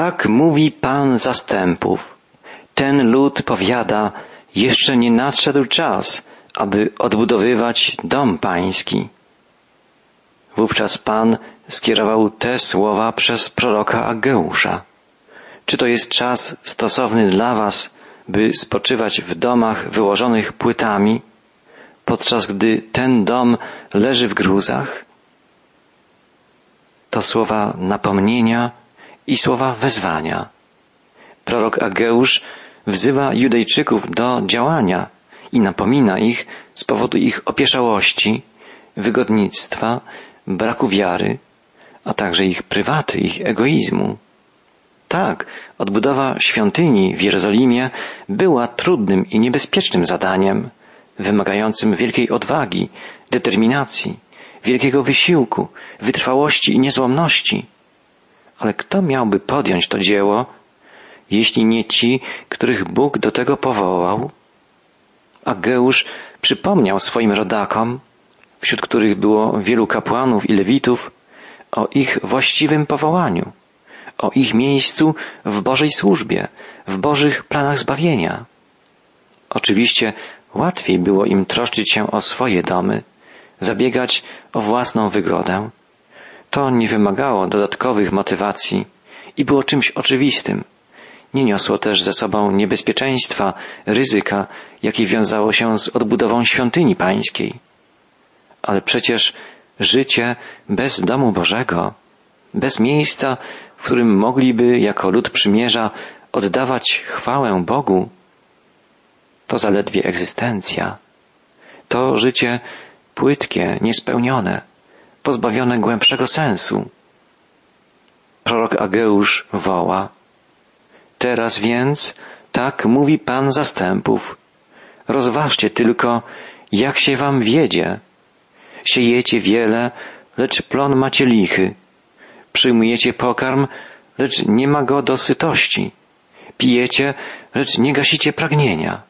Tak mówi Pan zastępów. Ten lud powiada, jeszcze nie nadszedł czas, aby odbudowywać dom pański. Wówczas Pan skierował te słowa przez proroka Ageusza. Czy to jest czas stosowny dla Was, by spoczywać w domach wyłożonych płytami, podczas gdy ten dom leży w gruzach? To słowa napomnienia i słowa wezwania. Prorok Ageusz wzywa Judejczyków do działania i napomina ich z powodu ich opieszałości, wygodnictwa, braku wiary, a także ich prywaty, ich egoizmu. Tak, odbudowa świątyni w Jerozolimie była trudnym i niebezpiecznym zadaniem, wymagającym wielkiej odwagi, determinacji, wielkiego wysiłku, wytrwałości i niezłomności. Ale kto miałby podjąć to dzieło, jeśli nie ci, których Bóg do tego powołał? Ageusz przypomniał swoim rodakom, wśród których było wielu kapłanów i lewitów, o ich właściwym powołaniu, o ich miejscu w Bożej służbie, w Bożych planach zbawienia. Oczywiście łatwiej było im troszczyć się o swoje domy, zabiegać o własną wygodę. To nie wymagało dodatkowych motywacji i było czymś oczywistym. Nie niosło też ze sobą niebezpieczeństwa, ryzyka, jakie wiązało się z odbudową świątyni pańskiej. Ale przecież życie bez domu Bożego, bez miejsca, w którym mogliby jako lud przymierza oddawać chwałę Bogu, to zaledwie egzystencja. To życie płytkie, niespełnione, pozbawione głębszego sensu. Prorok Ageusz woła, Teraz więc, tak mówi Pan zastępów, rozważcie tylko, jak się wam wiedzie. Siejecie wiele, lecz plon macie lichy. Przyjmujecie pokarm, lecz nie ma go do sytości. Pijecie, lecz nie gasicie pragnienia.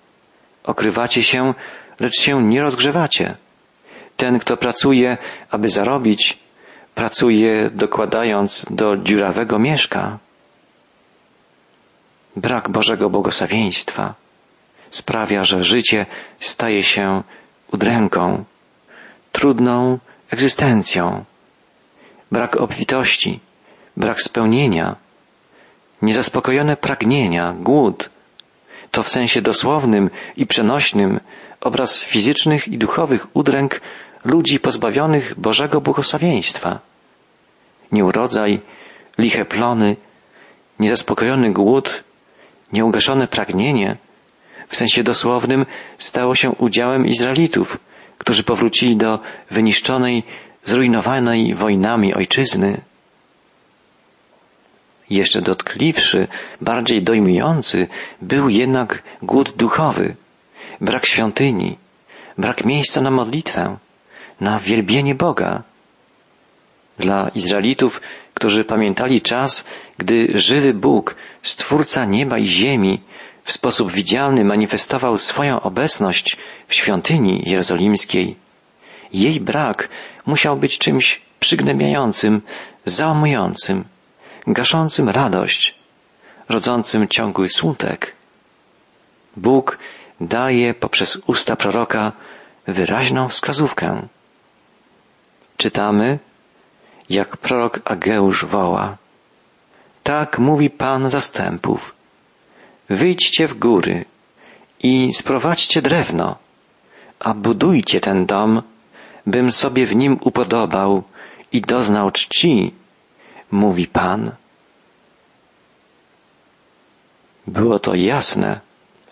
Okrywacie się, lecz się nie rozgrzewacie. Ten, kto pracuje, aby zarobić, pracuje dokładając do dziurawego mieszka. Brak Bożego błogosławieństwa sprawia, że życie staje się udręką, trudną egzystencją. Brak obfitości, brak spełnienia, niezaspokojone pragnienia, głód, to w sensie dosłownym i przenośnym obraz fizycznych i duchowych udręk ludzi pozbawionych Bożego błogosławieństwa. Nieurodzaj, liche plony, niezaspokojony głód, nieugaszone pragnienie, w sensie dosłownym, stało się udziałem Izraelitów, którzy powrócili do wyniszczonej, zrujnowanej wojnami ojczyzny. Jeszcze dotkliwszy, bardziej dojmujący był jednak głód duchowy, brak świątyni, brak miejsca na modlitwę, na wielbienie Boga. Dla Izraelitów, którzy pamiętali czas, gdy żywy Bóg, Stwórca nieba i ziemi, w sposób widzialny manifestował swoją obecność w świątyni jerozolimskiej, jej brak musiał być czymś przygnębiającym, załamującym, gaszącym radość, rodzącym ciągły smutek. Bóg daje poprzez usta proroka wyraźną wskazówkę. Czytamy, jak prorok Ageusz woła. Tak mówi Pan zastępów. Wyjdźcie w góry i sprowadźcie drewno, a budujcie ten dom, bym sobie w nim upodobał i doznał czci, mówi Pan. Było to jasne,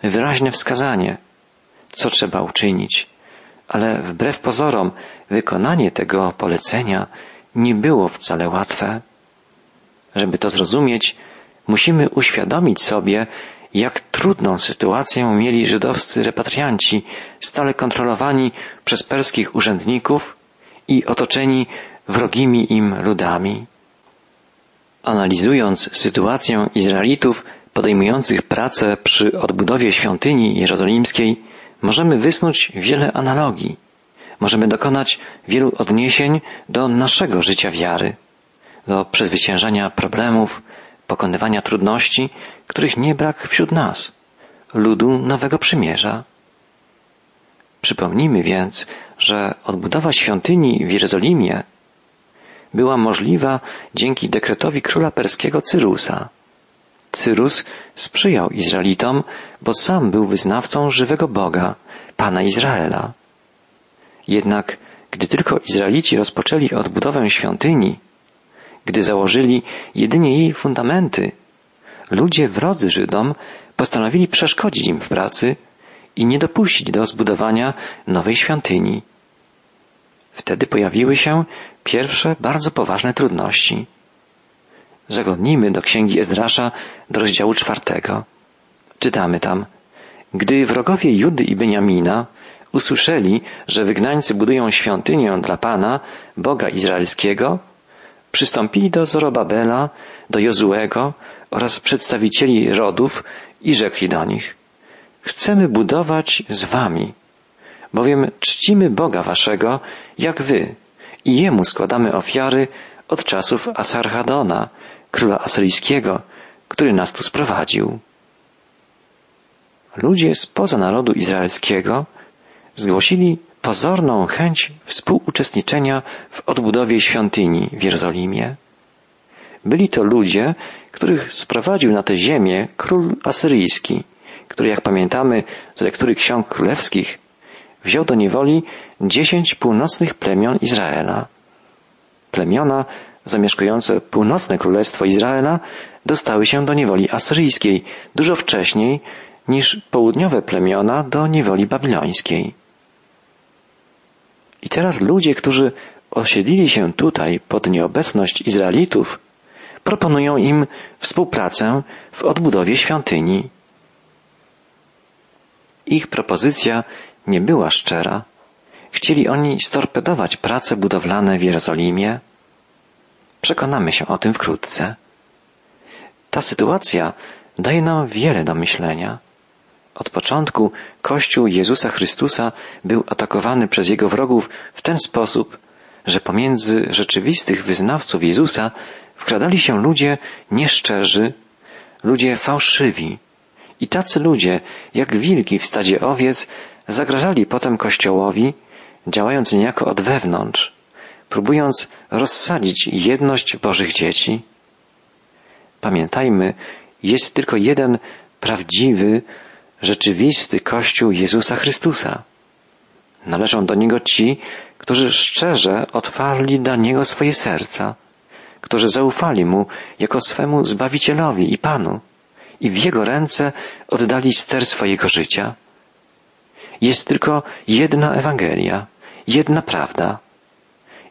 wyraźne wskazanie, co trzeba uczynić, ale wbrew pozorom wykonanie tego polecenia nie było wcale łatwe. Żeby to zrozumieć, musimy uświadomić sobie, jak trudną sytuację mieli żydowscy repatrianci, stale kontrolowani przez perskich urzędników i otoczeni wrogimi im ludami. Analizując sytuację Izraelitów podejmujących pracę przy odbudowie świątyni jerozolimskiej, możemy wysnuć wiele analogii. Możemy dokonać wielu odniesień do naszego życia wiary, do przezwyciężania problemów, pokonywania trudności, których nie brak wśród nas, ludu Nowego Przymierza. Przypomnijmy więc, że odbudowa świątyni w Jerozolimie była możliwa dzięki dekretowi króla perskiego Cyrusa. Cyrus sprzyjał Izraelitom, bo sam był wyznawcą żywego Boga, Pana Izraela. Jednak gdy tylko Izraelici rozpoczęli odbudowę świątyni, gdy założyli jedynie jej fundamenty, ludzie wrodzy Żydom postanowili przeszkodzić im w pracy i nie dopuścić do zbudowania nowej świątyni. Wtedy pojawiły się pierwsze bardzo poważne trudności. Zaglądnijmy do księgi Ezdrasza do rozdziału czwartego. Czytamy tam, gdy wrogowie Judy i Beniamina usłyszeli, że wygnańcy budują świątynię dla Pana, Boga Izraelskiego, przystąpili do Zorobabela, do Jozuego oraz przedstawicieli rodów i rzekli do nich, chcemy budować z wami, bowiem czcimy Boga waszego, jak wy, i Jemu składamy ofiary od czasów Asarhadona, króla asyryjskiego, który nas tu sprowadził. Ludzie spoza narodu izraelskiego zgłosili pozorną chęć współuczestniczenia w odbudowie świątyni w Jerozolimie. Byli to ludzie, których sprowadził na tę ziemię król asyryjski, który, jak pamiętamy z lektury ksiąg królewskich, wziął do niewoli dziesięć północnych plemion Izraela. Plemiona zamieszkujące północne królestwo Izraela dostały się do niewoli asyryjskiej dużo wcześniej niż południowe plemiona do niewoli babilońskiej. I teraz ludzie, którzy osiedlili się tutaj pod nieobecność Izraelitów, proponują im współpracę w odbudowie świątyni. Ich propozycja nie była szczera. Chcieli oni storpedować prace budowlane w Jerozolimie. Przekonamy się o tym wkrótce. Ta sytuacja daje nam wiele do myślenia. Od początku Kościół Jezusa Chrystusa był atakowany przez jego wrogów w ten sposób, że pomiędzy rzeczywistych wyznawców Jezusa wkradali się ludzie nieszczerzy, ludzie fałszywi. I tacy ludzie, jak wilki w stadzie owiec, zagrażali potem Kościołowi, działając niejako od wewnątrz, próbując rozsadzić jedność Bożych dzieci. Pamiętajmy, jest tylko jeden prawdziwy, rzeczywisty Kościół Jezusa Chrystusa. Należą do Niego ci, którzy szczerze otwarli dla Niego swoje serca, którzy zaufali Mu jako swemu Zbawicielowi i Panu i w Jego ręce oddali ster swojego życia. Jest tylko jedna Ewangelia, jedna prawda.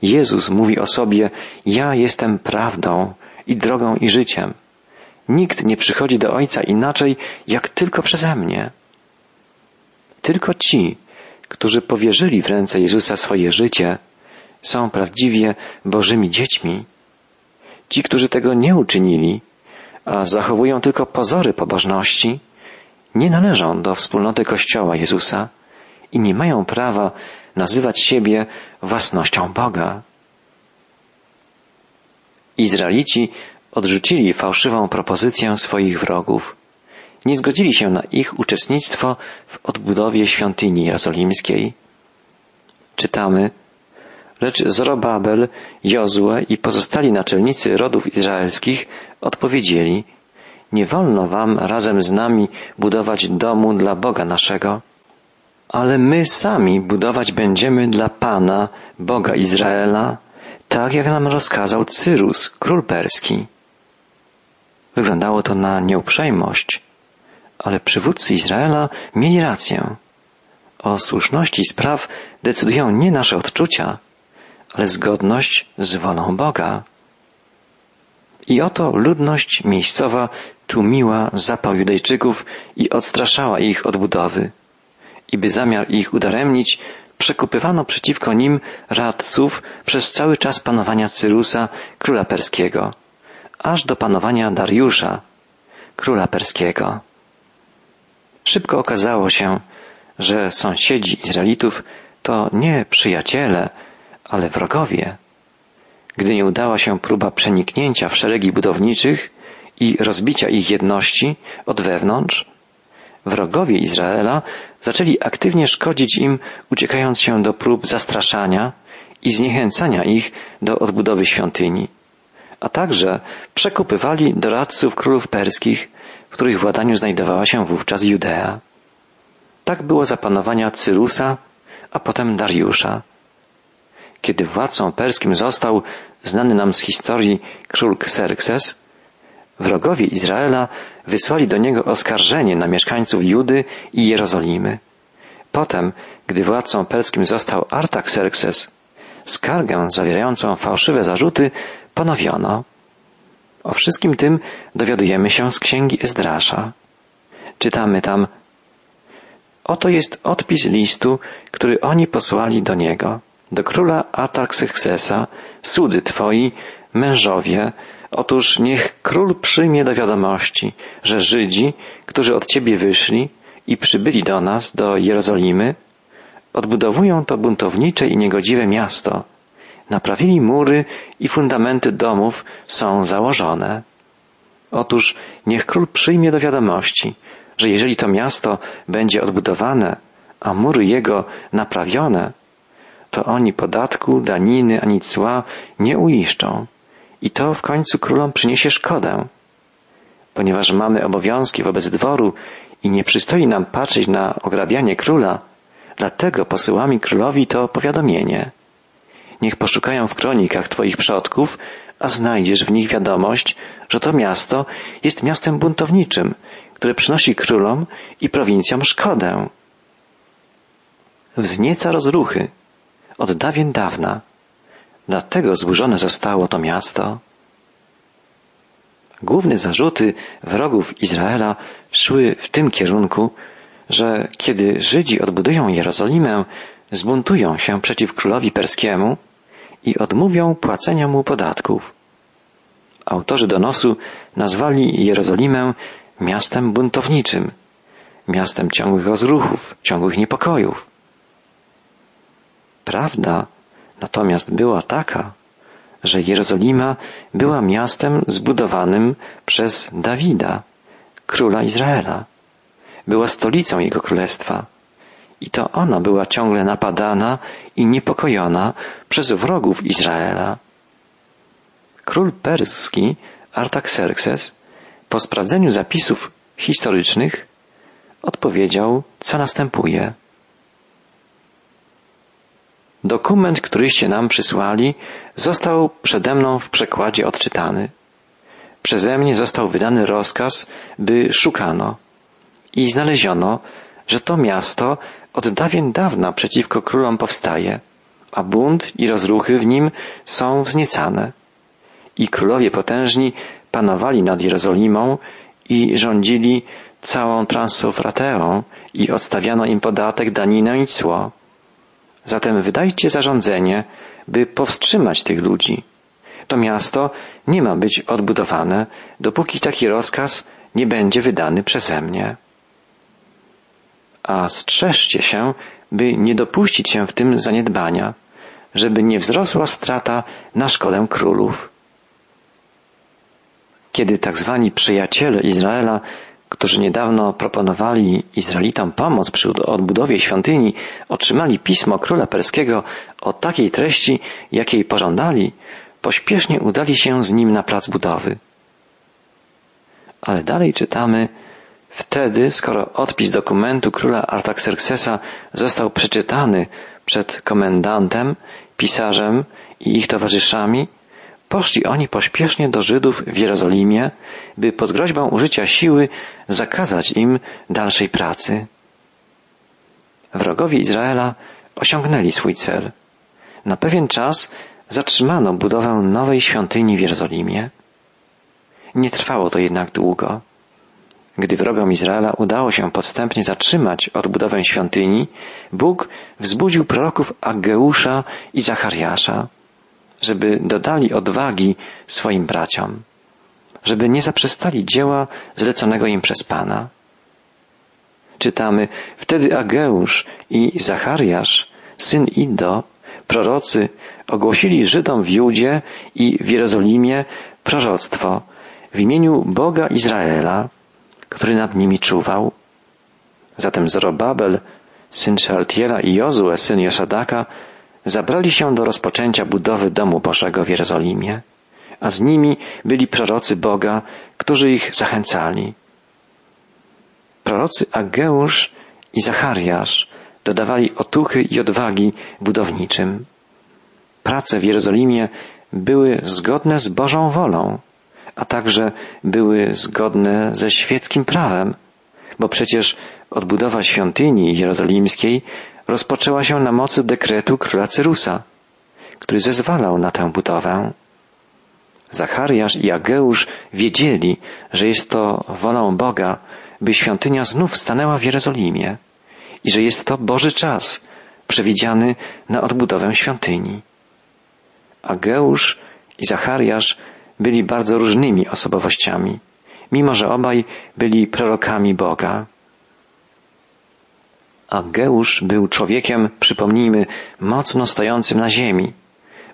Jezus mówi o sobie, ja jestem prawdą i drogą i życiem. Nikt nie przychodzi do Ojca inaczej, jak tylko przeze mnie. Tylko ci, którzy powierzyli w ręce Jezusa swoje życie, są prawdziwie Bożymi dziećmi. Ci, którzy tego nie uczynili, a zachowują tylko pozory pobożności, nie należą do wspólnoty Kościoła Jezusa i nie mają prawa nazywać siebie własnością Boga. Izraelici odrzucili fałszywą propozycję swoich wrogów. Nie zgodzili się na ich uczestnictwo w odbudowie świątyni jerozolimskiej. Czytamy, lecz Zorobabel, Jozue i pozostali naczelnicy rodów izraelskich odpowiedzieli, nie wolno wam razem z nami budować domu dla Boga naszego, ale my sami budować będziemy dla Pana, Boga Izraela, tak jak nam rozkazał Cyrus, król perski. Wyglądało to na nieuprzejmość, ale przywódcy Izraela mieli rację. O słuszności spraw decydują nie nasze odczucia, ale zgodność z wolą Boga. I oto ludność miejscowa tłumiła zapał Judejczyków i odstraszała ich od budowy. I by zamiar ich udaremnić, przekupywano przeciwko nim radców przez cały czas panowania Cyrusa, króla perskiego aż do panowania Dariusza, króla perskiego. Szybko okazało się, że sąsiedzi Izraelitów to nie przyjaciele, ale wrogowie. Gdy nie udała się próba przeniknięcia w szeregi budowniczych i rozbicia ich jedności od wewnątrz, wrogowie Izraela zaczęli aktywnie szkodzić im, uciekając się do prób zastraszania i zniechęcania ich do odbudowy świątyni, a także przekupywali doradców królów perskich, w których władaniu znajdowała się wówczas Judea. Tak było za panowania Cyrusa, a potem Dariusza. Kiedy władcą perskim został znany nam z historii król Xerxes, wrogowie Izraela wysłali do niego oskarżenie na mieszkańców Judy i Jerozolimy. Potem, gdy władcą perskim został Artaxerxes, skargę zawierającą fałszywe zarzuty ponowiono. O wszystkim tym dowiadujemy się z księgi Ezdrasza. Czytamy tam Oto jest odpis listu, który oni posłali do niego, do króla Atarxerxesa, słudzy twoi, mężowie, otóż niech król przyjmie do wiadomości, że Żydzi, którzy od ciebie wyszli i przybyli do nas, do Jerozolimy, odbudowują to buntownicze i niegodziwe miasto. Naprawili mury i fundamenty domów są założone. Otóż niech król przyjmie do wiadomości, że jeżeli to miasto będzie odbudowane, a mury jego naprawione, to oni podatku, daniny ani cła nie uiszczą. I to w końcu królom przyniesie szkodę. Ponieważ mamy obowiązki wobec dworu i nie przystoi nam patrzeć na ograbianie króla, dlatego posyłamy królowi to powiadomienie. Niech poszukają w kronikach Twoich przodków, a znajdziesz w nich wiadomość, że to miasto jest miastem buntowniczym, które przynosi królom i prowincjom szkodę. Wznieca rozruchy od dawien dawna. Dlatego zburzone zostało to miasto. Główne zarzuty wrogów Izraela szły w tym kierunku, że kiedy Żydzi odbudują Jerozolimę, zbuntują się przeciw królowi perskiemu i odmówią płacenia mu podatków. Autorzy donosu nazwali Jerozolimę miastem buntowniczym, miastem ciągłych rozruchów, ciągłych niepokojów. Prawda natomiast była taka, że Jerozolima była miastem zbudowanym przez Dawida, króla Izraela. Była stolicą jego królestwa. I to ona była ciągle napadana i niepokojona przez wrogów Izraela. Król perski Artaxerxes po sprawdzeniu zapisów historycznych odpowiedział, co następuje. Dokument, któryście nam przysłali, został przede mną w przekładzie odczytany. Przeze mnie został wydany rozkaz, by szukano i znaleziono, że to miasto od dawien dawna przeciwko królom powstaje, a bunt i rozruchy w nim są wzniecane. I królowie potężni panowali nad Jerozolimą i rządzili całą Transofrateą i odstawiano im podatek, daninę i cło. Zatem wydajcie zarządzenie, by powstrzymać tych ludzi. To miasto nie ma być odbudowane, dopóki taki rozkaz nie będzie wydany przeze mnie. A strzeżcie się, by nie dopuścić się w tym zaniedbania, żeby nie wzrosła strata na szkodę królów. Kiedy tak zwani przyjaciele Izraela którzy niedawno proponowali Izraelitom pomoc przy odbudowie świątyni, otrzymali pismo króla perskiego o takiej treści, jakiej pożądali, pośpiesznie udali się z nim na plac budowy. Ale dalej czytamy, wtedy, skoro odpis dokumentu króla Artaxerxesa został przeczytany przed komendantem, pisarzem i ich towarzyszami, Poszli oni pośpiesznie do Żydów w Jerozolimie, by pod groźbą użycia siły zakazać im dalszej pracy. Wrogowie Izraela osiągnęli swój cel. Na pewien czas zatrzymano budowę nowej świątyni w Jerozolimie. Nie trwało to jednak długo. Gdy wrogom Izraela udało się podstępnie zatrzymać odbudowę świątyni, Bóg wzbudził proroków Aggeusza i Zachariasza żeby dodali odwagi swoim braciom, żeby nie zaprzestali dzieła zleconego im przez Pana. Czytamy, wtedy Ageusz i Zachariasz, syn Ido, prorocy, ogłosili Żydom w Judzie i w Jerozolimie proroctwo, w imieniu Boga Izraela, który nad nimi czuwał. Zatem Zorobabel, syn Szealtiela i Jozue, syn Josadaka, zabrali się do rozpoczęcia budowy domu Bożego w Jerozolimie, a z nimi byli prorocy Boga, którzy ich zachęcali. Prorocy Ageusz i Zachariasz dodawali otuchy i odwagi budowniczym. Prace w Jerozolimie były zgodne z Bożą wolą, a także były zgodne ze świeckim prawem, bo przecież odbudowa świątyni jerozolimskiej rozpoczęła się na mocy dekretu króla Cyrusa, który zezwalał na tę budowę. Zachariasz i Ageusz wiedzieli, że jest to wolą Boga, by świątynia znów stanęła w Jerozolimie i że jest to Boży czas przewidziany na odbudowę świątyni. Ageusz i Zachariasz byli bardzo różnymi osobowościami, mimo że obaj byli prorokami Boga. Ageusz był człowiekiem, przypomnijmy, mocno stojącym na ziemi.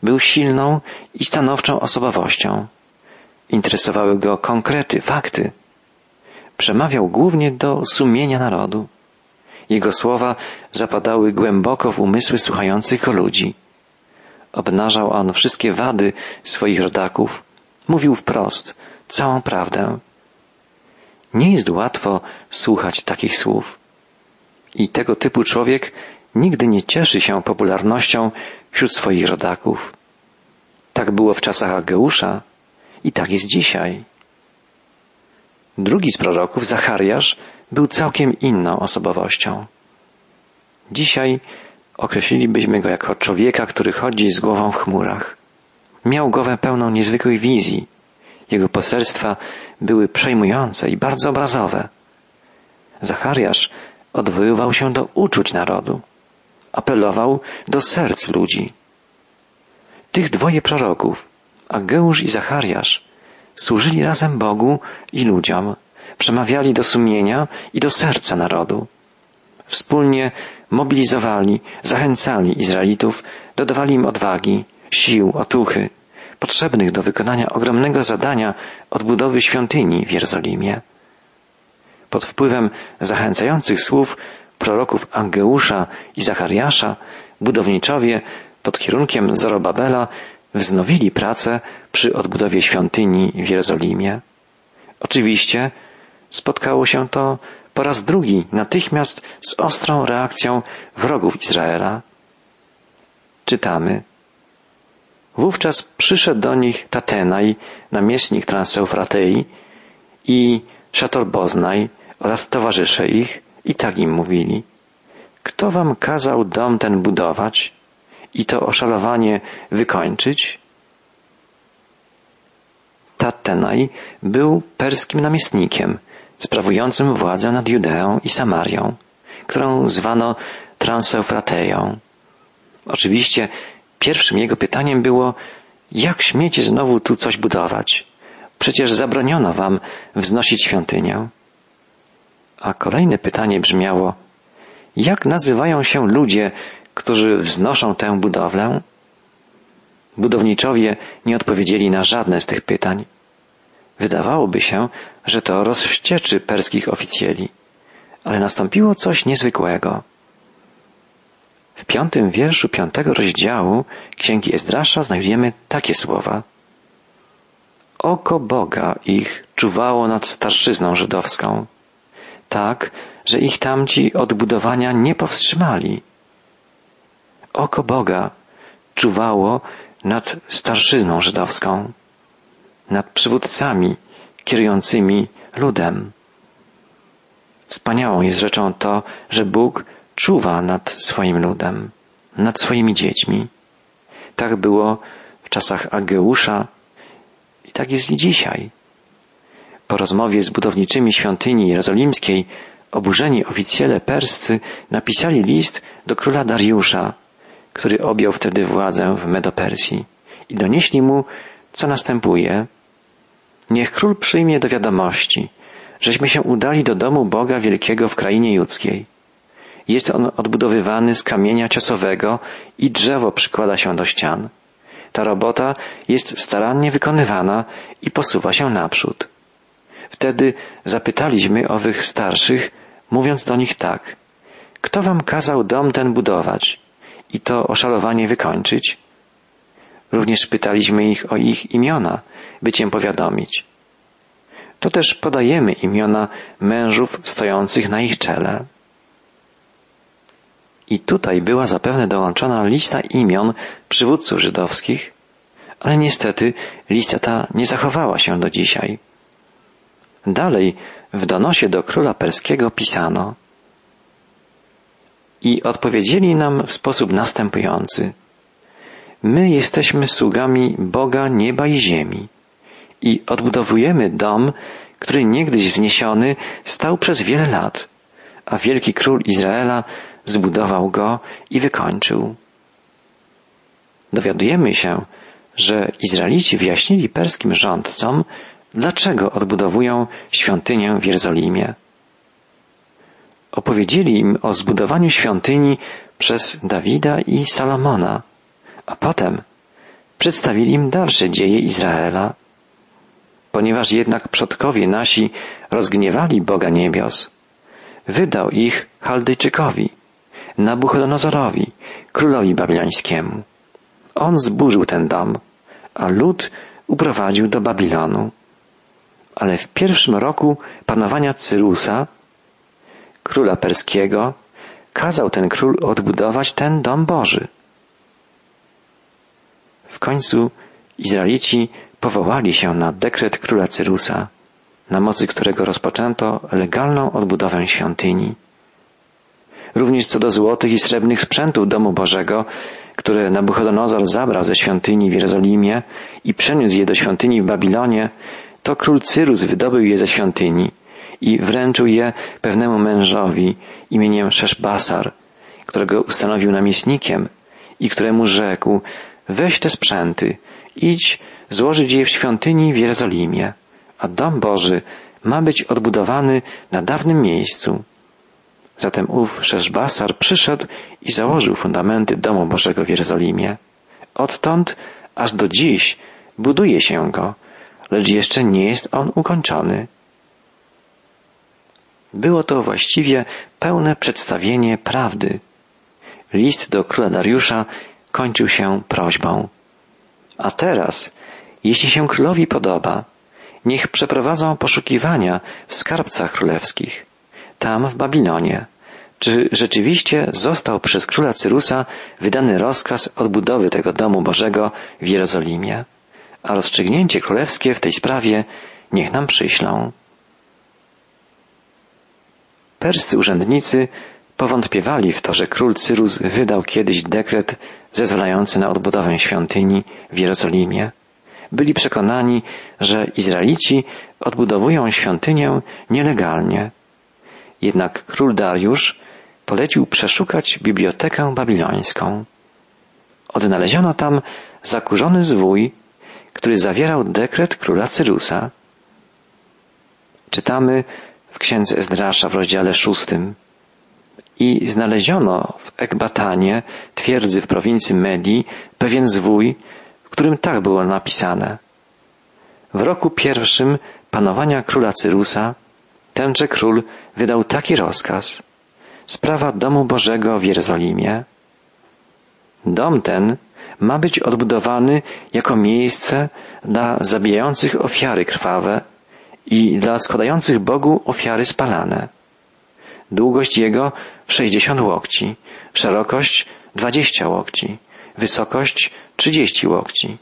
Był silną i stanowczą osobowością. Interesowały go konkrety, fakty. Przemawiał głównie do sumienia narodu. Jego słowa zapadały głęboko w umysły słuchających go ludzi. Obnażał on wszystkie wady swoich rodaków, mówił wprost całą prawdę. Nie jest łatwo słuchać takich słów. I tego typu człowiek nigdy nie cieszy się popularnością wśród swoich rodaków. Tak było w czasach Ageusza i tak jest dzisiaj. Drugi z proroków, Zachariasz, był całkiem inną osobowością. Dzisiaj określilibyśmy go jako człowieka, który chodzi z głową w chmurach. Miał głowę pełną niezwykłej wizji. Jego poselstwa były przejmujące i bardzo obrazowe. Zachariasz odwoływał się do uczuć narodu. Apelował do serc ludzi. Tych dwoje proroków, Ageusz i Zachariasz, służyli razem Bogu i ludziom, przemawiali do sumienia i do serca narodu. Wspólnie mobilizowali, zachęcali Izraelitów, dodawali im odwagi, sił, otuchy, potrzebnych do wykonania ogromnego zadania odbudowy świątyni w Jerozolimie. Pod wpływem zachęcających słów proroków Angeusza i Zachariasza, budowniczowie pod kierunkiem Zorobabela wznowili pracę przy odbudowie świątyni w Jerozolimie. Oczywiście spotkało się to po raz drugi natychmiast z ostrą reakcją wrogów Izraela. Czytamy. Wówczas przyszedł do nich Tatenaj, namiestnik Transeufratei i Szatorboznaj oraz towarzysze ich i tak im mówili. Kto wam kazał dom ten budować i to oszalowanie wykończyć? Tatenaj był perskim namiestnikiem, sprawującym władzę nad Judeą i Samarią, którą zwano Transeufrateją. Oczywiście pierwszym jego pytaniem było, jak śmiecie znowu tu coś budować? Przecież zabroniono wam wznosić świątynię. A kolejne pytanie brzmiało, jak nazywają się ludzie, którzy wznoszą tę budowlę? Budowniczowie nie odpowiedzieli na żadne z tych pytań. Wydawałoby się, że to rozwścieczy perskich oficjeli, ale nastąpiło coś niezwykłego. W piątym wierszu piątego rozdziału Księgi Ezdrasza znajdziemy takie słowa. Oko Boga ich czuwało nad starszyzną żydowską, tak, że ich tamci od budowania nie powstrzymali. Oko Boga czuwało nad starszyzną żydowską nad przywódcami kierującymi ludem. Wspaniałą jest rzeczą to, że Bóg czuwa nad swoim ludem, nad swoimi dziećmi. Tak było w czasach Ageusza i tak jest i dzisiaj. Po rozmowie z budowniczymi świątyni jerozolimskiej oburzeni oficjele perscy napisali list do króla Dariusza, który objął wtedy władzę w Medopersji i donieśli mu, co następuje. Niech król przyjmie do wiadomości, żeśmy się udali do domu Boga Wielkiego w krainie judzkiej. Jest on odbudowywany z kamienia ciosowego i drzewo przykłada się do ścian. Ta robota jest starannie wykonywana i posuwa się naprzód. Wtedy zapytaliśmy owych starszych, mówiąc do nich tak. Kto wam kazał dom ten budować i to oszalowanie wykończyć? Również pytaliśmy ich o ich imiona, by cię powiadomić. To też podajemy imiona mężów stojących na ich czele. I tutaj była zapewne dołączona lista imion przywódców żydowskich, ale niestety lista ta nie zachowała się do dzisiaj. Dalej w donosie do króla perskiego pisano i odpowiedzieli nam w sposób następujący. My jesteśmy sługami Boga nieba i ziemi i odbudowujemy dom, który niegdyś wzniesiony stał przez wiele lat, a wielki król Izraela zbudował go i wykończył. Dowiadujemy się, że Izraelici wyjaśnili perskim rządcom, dlaczego odbudowują świątynię w Jerozolimie. Opowiedzieli im o zbudowaniu świątyni przez Dawida i Salomona, a potem przedstawili im dalsze dzieje Izraela. Ponieważ jednak przodkowie nasi rozgniewali Boga niebios, wydał ich Chaldejczykowi, Nabuchodonozorowi, królowi babilońskiemu. On zburzył ten dom, a lud uprowadził do Babilonu. Ale w pierwszym roku panowania Cyrusa, króla perskiego, kazał ten król odbudować ten dom Boży. W końcu Izraelici powołali się na dekret króla Cyrusa, na mocy którego rozpoczęto legalną odbudowę świątyni. Również co do złotych i srebrnych sprzętów domu Bożego, które Nabuchodonozor zabrał ze świątyni w Jerozolimie i przeniósł je do świątyni w Babilonie, to król Cyrus wydobył je ze świątyni i wręczył je pewnemu mężowi imieniem Szeszbasar, którego ustanowił namiestnikiem i któremu rzekł, weź te sprzęty, idź złożyć je w świątyni w Jerozolimie, a dom Boży ma być odbudowany na dawnym miejscu. Zatem ów Szeszbasar przyszedł i założył fundamenty domu Bożego w Jerozolimie. Odtąd aż do dziś buduje się go, lecz jeszcze nie jest on ukończony. Było to właściwie pełne przedstawienie prawdy. List do króla Dariusza kończył się prośbą. A teraz, jeśli się królowi podoba, niech przeprowadzą poszukiwania w skarbcach królewskich, tam w Babilonie. Czy rzeczywiście został przez króla Cyrusa wydany rozkaz odbudowy tego domu Bożego w Jerozolimie? A rozstrzygnięcie królewskie w tej sprawie niech nam przyślą. Perscy urzędnicy powątpiewali w to, że król Cyrus wydał kiedyś dekret zezwalający na odbudowę świątyni w Jerozolimie. Byli przekonani, że Izraelici odbudowują świątynię nielegalnie. Jednak król Dariusz polecił przeszukać bibliotekę babilońską. Odnaleziono tam zakurzony zwój, który zawierał dekret króla Cyrusa. Czytamy w księdze Ezdrasza w rozdziale szóstym. I znaleziono w Ekbatanie, twierdzy w prowincji Medii, pewien zwój, w którym tak było napisane. W roku pierwszym panowania króla Cyrusa tenże król wydał taki rozkaz. Sprawa domu Bożego w Jerozolimie. Dom ten ma być odbudowany jako miejsce dla zabijających ofiary krwawe i dla składających Bogu ofiary spalane. Długość jego sześćdziesiąt łokci, szerokość dwadzieścia łokci, wysokość trzydzieści łokci.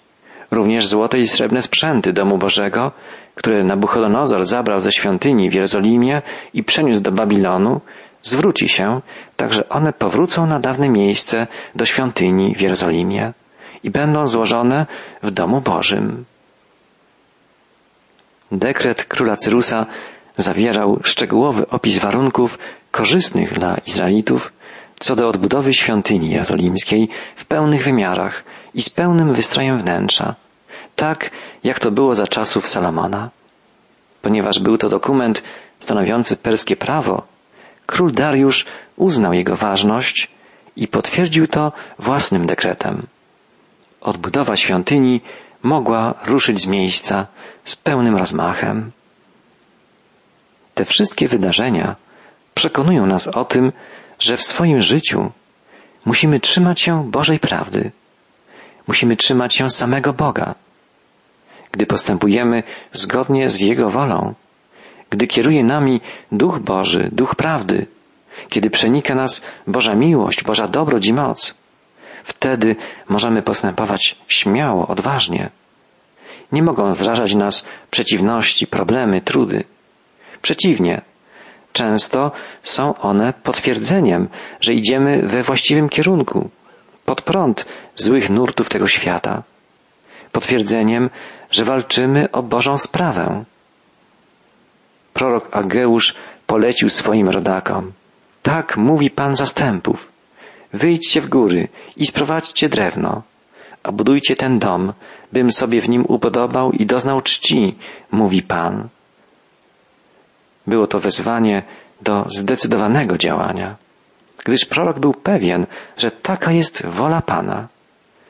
Również złote i srebrne sprzęty domu Bożego, które Nabuchodonozor zabrał ze świątyni w Jerozolimie i przeniósł do Babilonu, zwróci się, tak że one powrócą na dawne miejsce do świątyni w Jerozolimie i będą złożone w domu Bożym. Dekret króla Cyrusa zawierał szczegółowy opis warunków korzystnych dla Izraelitów co do odbudowy świątyni jerozolimskiej w pełnych wymiarach i z pełnym wystrojem wnętrza, tak jak to było za czasów Salomona. Ponieważ był to dokument stanowiący perskie prawo, król Dariusz uznał jego ważność i potwierdził to własnym dekretem. Odbudowa świątyni mogła ruszyć z miejsca z pełnym rozmachem. Te wszystkie wydarzenia przekonują nas o tym, że w swoim życiu musimy trzymać się Bożej prawdy. Musimy trzymać się samego Boga. Gdy postępujemy zgodnie z Jego wolą, gdy kieruje nami Duch Boży, Duch Prawdy, kiedy przenika nas Boża miłość, Boża dobroć i moc, wtedy możemy postępować śmiało, odważnie. Nie mogą zrażać nas przeciwności, problemy, trudy. Przeciwnie, często są one potwierdzeniem, że idziemy we właściwym kierunku, pod prąd złych nurtów tego świata, potwierdzeniem, że walczymy o Bożą sprawę. Prorok Ageusz polecił swoim rodakom. Tak mówi Pan zastępów. Wyjdźcie w góry i sprowadźcie drewno, a budujcie ten dom, bym sobie w nim upodobał i doznał czci, mówi Pan. Było to wezwanie do zdecydowanego działania, gdyż prorok był pewien, że taka jest wola Pana.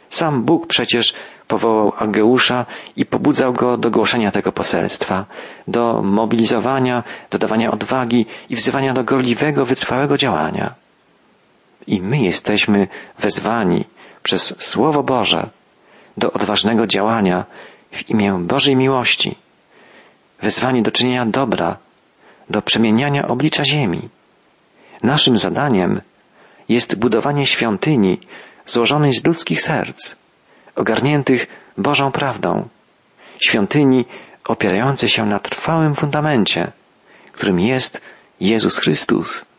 Sam Bóg przecież powołał Ageusza i pobudzał go do głoszenia tego poselstwa, do mobilizowania, do dawania odwagi i wzywania do gorliwego, wytrwałego działania. I my jesteśmy wezwani przez Słowo Boże do odważnego działania w imię Bożej miłości, wezwani do czynienia dobra, do przemieniania oblicza ziemi. Naszym zadaniem jest budowanie świątyni złożonej z ludzkich serc, ogarniętych Bożą prawdą, świątyni opierającej się na trwałym fundamencie, którym jest Jezus Chrystus.